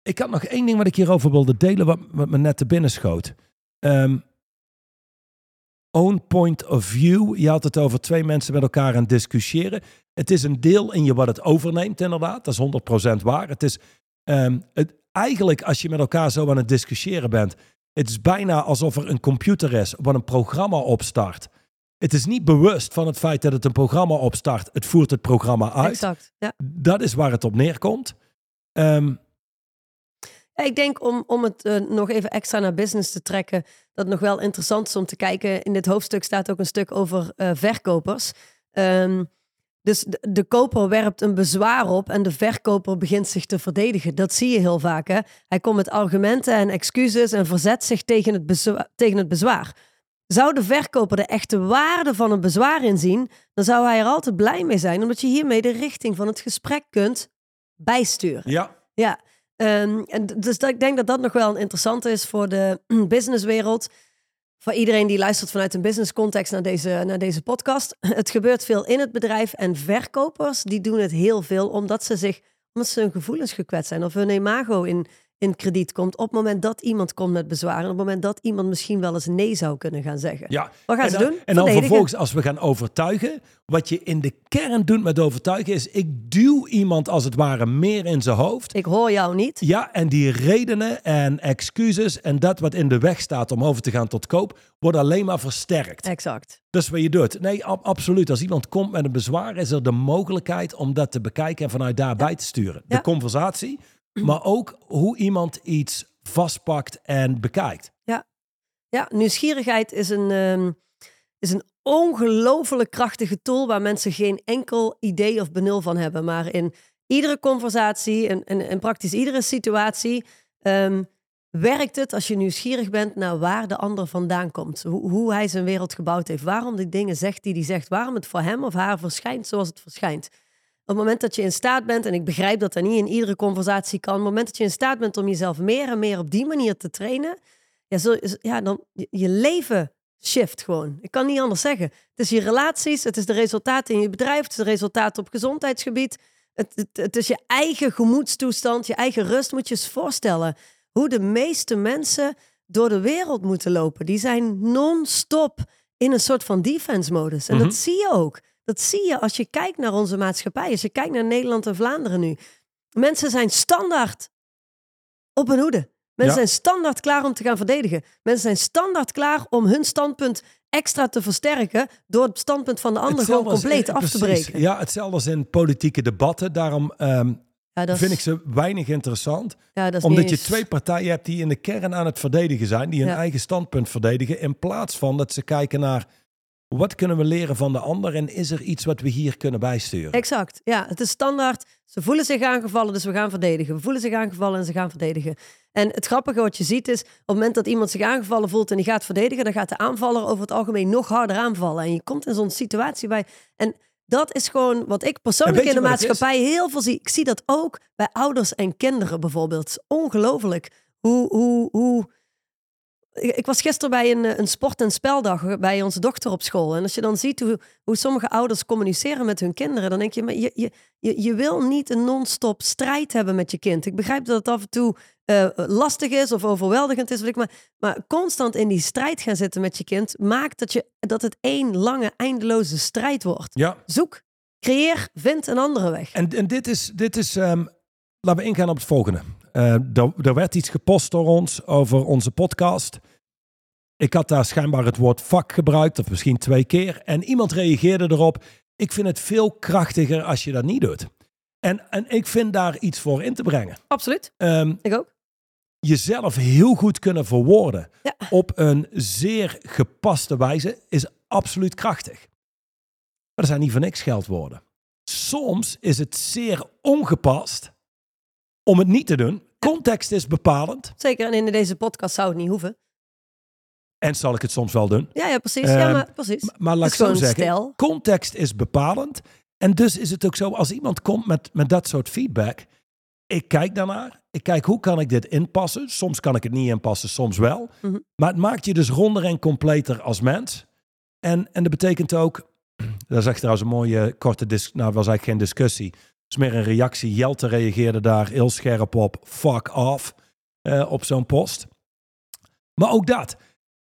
Ik had nog één ding wat ik hierover wilde delen, wat, wat me net te binnen schoot. Ehm, own point of view. Je had het over twee mensen met elkaar aan discussiëren. Het is een deel in je wat het overneemt, inderdaad. Dat is 100% waar. Het is ehm, het, eigenlijk, als je met elkaar zo aan het discussiëren bent, het is bijna alsof er een computer is wat een programma opstart. Het is niet bewust van het feit dat het een programma opstart. Het voert het programma uit. exact. Ja. Dat is waar het op neerkomt. Ja, ik denk om, om het eh, nog even extra naar business te trekken, dat het nog wel interessant is om te kijken. In dit hoofdstuk staat ook een stuk over eh, verkopers. Ehm, dus de, de koper werpt een bezwaar op en de verkoper begint zich te verdedigen. Dat zie je heel vaak. Hè? Hij komt met argumenten en excuses en verzet zich tegen het, bezwa- tegen het bezwaar. Zou de verkoper de echte waarde van een bezwaar inzien, dan zou hij er altijd blij mee zijn, omdat je hiermee de richting van het gesprek kunt bijsturen. ja, Ja, ehm, en dus ik denk dat dat nog wel een interessante is voor de businesswereld. Voor iedereen die luistert vanuit een business context naar deze, naar deze podcast. Het gebeurt veel in het bedrijf en verkopers die doen het heel veel omdat ze zich, omdat ze hun gevoelens gekwetst zijn of hun imago in, in krediet komt. Op het moment dat iemand komt met bezwaren, op het moment dat iemand misschien wel eens nee zou kunnen gaan zeggen. ja. Wat gaan en ze dan, doen? En dan Verdedigen. vervolgens, als we gaan overtuigen, wat je in de kern doet met overtuigen, is ik duw iemand als het ware meer in zijn hoofd. Ik hoor jou niet. Ja, en die redenen en excuses en dat wat in de weg staat om over te gaan tot koop, wordt alleen maar versterkt. Exact. Dat is wat je doet. Nee, ab- absoluut. Als iemand komt met een bezwaar, is er de mogelijkheid om dat te bekijken en vanuit daarbij te sturen. De Ja. conversatie, maar ook hoe iemand iets vastpakt en bekijkt. Ja, nieuwsgierigheid is een, ehm, is een ongelooflijk krachtige tool waar mensen geen enkel idee of benul van hebben. Maar in iedere conversatie en, en, en praktisch iedere situatie ehm, werkt het als je nieuwsgierig bent naar waar de ander vandaan komt. Hoe, hoe hij zijn wereld gebouwd heeft. Waarom die dingen zegt die hij zegt. Waarom het voor hem of haar verschijnt zoals het verschijnt. Op het moment dat je in staat bent, en ik begrijp dat dat niet in iedere conversatie kan, op het moment dat je in staat bent om jezelf meer en meer op die manier te trainen, ja, zul, ja dan je, leven shift gewoon. Ik kan niet anders zeggen. Het is je relaties, het is de resultaten in je bedrijf, het is de resultaten op gezondheidsgebied. Het, het, het is je eigen gemoedstoestand, je eigen rust. Moet je eens voorstellen hoe de meeste mensen door de wereld moeten lopen. Die zijn non-stop in een soort van defense-modus. En Mhm. dat zie je ook. Dat zie je als je kijkt naar onze maatschappij. Als je kijkt naar Nederland en Vlaanderen nu. Mensen zijn standaard op hun hoede. Mensen Ja. zijn standaard klaar om te gaan verdedigen. Mensen zijn standaard klaar om hun standpunt extra te versterken door het standpunt van de ander gewoon compleet eh, af te breken. Ja, hetzelfde als in politieke debatten. Daarom ehm, Ja, dat is- vind ik ze weinig interessant. ja, dat is Omdat je eens- twee partijen hebt die in de kern aan het verdedigen zijn. Die hun eigen standpunt verdedigen. In plaats van dat ze kijken naar wat kunnen we leren van de ander. En is er iets wat we hier kunnen bijsturen. Exact. Ja, het is standaard. Ze voelen zich aangevallen, dus we gaan verdedigen. We voelen zich aangevallen en ze gaan verdedigen. En het grappige wat je ziet is, op het moment dat iemand zich aangevallen voelt en die gaat verdedigen, dan gaat de aanvaller over het algemeen nog harder aanvallen. En je komt in zo'n situatie bij. En dat is gewoon wat ik persoonlijk in de maatschappij heel veel zie. Ik zie dat ook bij ouders en kinderen bijvoorbeeld. Ongelooflijk hoe, hoe, hoe. Ik was gisteren bij een, eh, een sport- en speldag bij onze dochter op school. En als je dan ziet hoe, hoe sommige ouders communiceren met hun kinderen, dan denk je, maar je, je, je, je wil niet een non-stop strijd hebben met je kind. Ik begrijp dat het af en toe eh, lastig is of overweldigend is, ik, maar, maar constant in die strijd gaan zitten met je kind maakt dat, je, dat het één lange, eindeloze strijd wordt. Ja, Zoek, creëer, vind een andere weg. en, en dit is, dit is ehm, laten we ingaan op het volgende. Eh, er, er werd iets gepost door ons over onze podcast. Ik had daar schijnbaar het woord vak gebruikt, of misschien twee keer. En iemand reageerde erop. Ik vind het veel krachtiger als je dat niet doet. En, en ik vind daar iets voor in te brengen. Absoluut. Ehm, Ik ook. jezelf heel goed kunnen verwoorden Ja. op een zeer gepaste wijze is absoluut krachtig. Maar er zijn niet voor niks scheldwoorden. Soms is het zeer ongepast om het niet te doen. Context is bepalend Zeker. En in deze podcast zou het niet hoeven. en zal ik het soms wel doen. Ja, ja precies. ja, Ehm, maar precies. Maar laat ik zo zeggen, context is bepalend. En dus is het ook zo, als iemand komt met, met dat soort feedback, ik kijk daarnaar. Ik kijk, hoe kan ik dit inpassen? Soms kan ik het niet inpassen, soms wel. Mhm. Maar het maakt je dus ronder en completer als mens. En, en dat betekent ook, dat is echt trouwens een mooie korte, dis, nou was eigenlijk geen discussie. Is meer een reactie. Jelte reageerde daar heel scherp op, fuck off, eh, op zo'n post. Maar ook dat.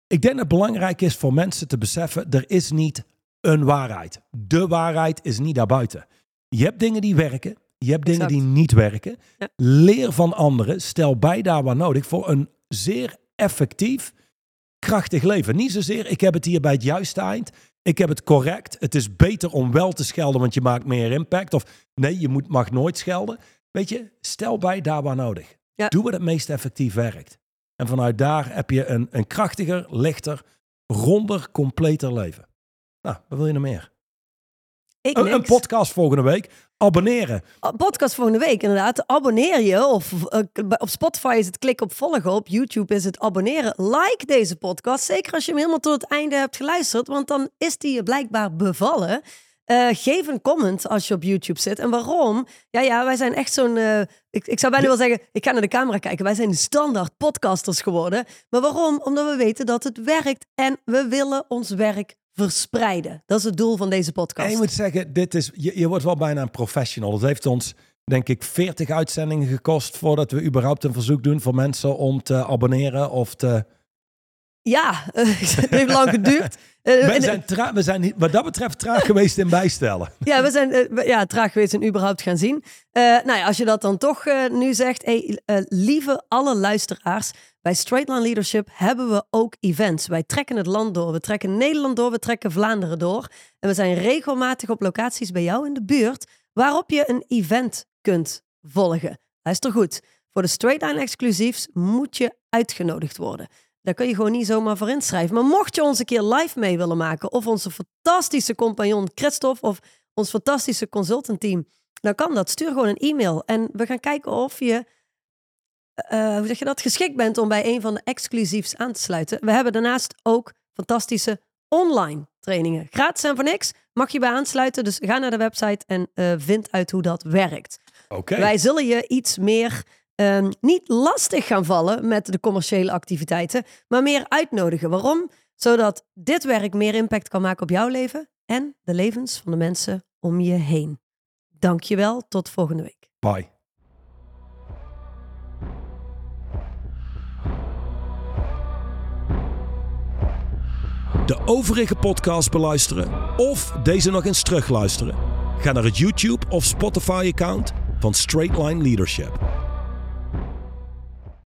Ik denk dat het belangrijk is voor mensen te beseffen, er is niet een waarheid. De waarheid is niet daarbuiten. Je hebt dingen die werken, je hebt dingen die niet werken. Ja. Leer van anderen, stel bij daar waar nodig voor een zeer effectief, krachtig leven. Niet zozeer, ik heb het hier bij het juiste eind, ik heb het correct, het is beter om wel te schelden, want je maakt meer impact. Of nee, je moet, mag nooit schelden. Weet je, stel bij daar waar nodig. Ja. Doe wat het meest effectief werkt. En vanuit daar heb je een, een krachtiger, lichter, ronder, completer leven. Nou, wat wil je nog meer? Ik Een, een podcast volgende week. Abonneren. Podcast volgende week, inderdaad. Abonneer je. Of eh, op Spotify is het klik op volgen. Op YouTube is het abonneren. Like deze podcast. Zeker als je hem helemaal tot het einde hebt geluisterd. Want dan is die je blijkbaar bevallen. Eh, geef een comment als je op YouTube zit. En waarom? Ja, ja, wij zijn echt zo'n... eh, ik, ik zou bijna wel zeggen, ik ga naar de camera kijken. Wij zijn de standaard podcasters geworden. Maar waarom? Omdat we weten dat het werkt. En we willen ons werk verspreiden. Dat is het doel van deze podcast. En je moet zeggen, dit is, je, je wordt wel bijna een professional. Het heeft ons, denk ik, 40 uitzendingen gekost voordat we überhaupt een verzoek doen voor mensen om te abonneren of te... Ja, het heeft lang geduurd. Eh, We en- zijn, tra- we zijn wat dat betreft traag geweest in bijstellen. Ja, we zijn eh, we- ja, traag geweest en überhaupt gaan zien. Eh, nou ja, als je dat dan toch eh, nu zegt, hey, eh, lieve alle luisteraars, bij Straightline Leadership hebben we ook events. Wij trekken het land door, we trekken Nederland door, we trekken Vlaanderen door. En we zijn regelmatig op locaties bij jou in de buurt, waarop je een event kunt volgen. Luister goed, voor de Straightline exclusiefs moet je uitgenodigd worden. Daar kun je gewoon niet zomaar voor inschrijven. Maar mocht je ons een keer live mee willen maken, of onze fantastische compagnon Christophe, of ons fantastische consultantteam, dan kan dat. Stuur gewoon een e-mail. En we gaan kijken of je, eh, hoe zeg je dat, geschikt bent om bij een van de exclusiefs aan te sluiten. We hebben daarnaast ook fantastische online trainingen. Gratis en voor niks. Mag je bij aansluiten. Dus ga naar de website en eh, vind uit hoe dat werkt. Oké. Wij zullen je iets meer ehm, niet lastig gaan vallen met de commerciële activiteiten, maar meer uitnodigen. Waarom? Zodat dit werk meer impact kan maken op jouw leven en de levens van de mensen om je heen. Dankjewel, tot volgende week. Bye. De overige podcast beluisteren of deze nog eens terugluisteren? Ga naar het YouTube of Spotify account van Straightline Leadership.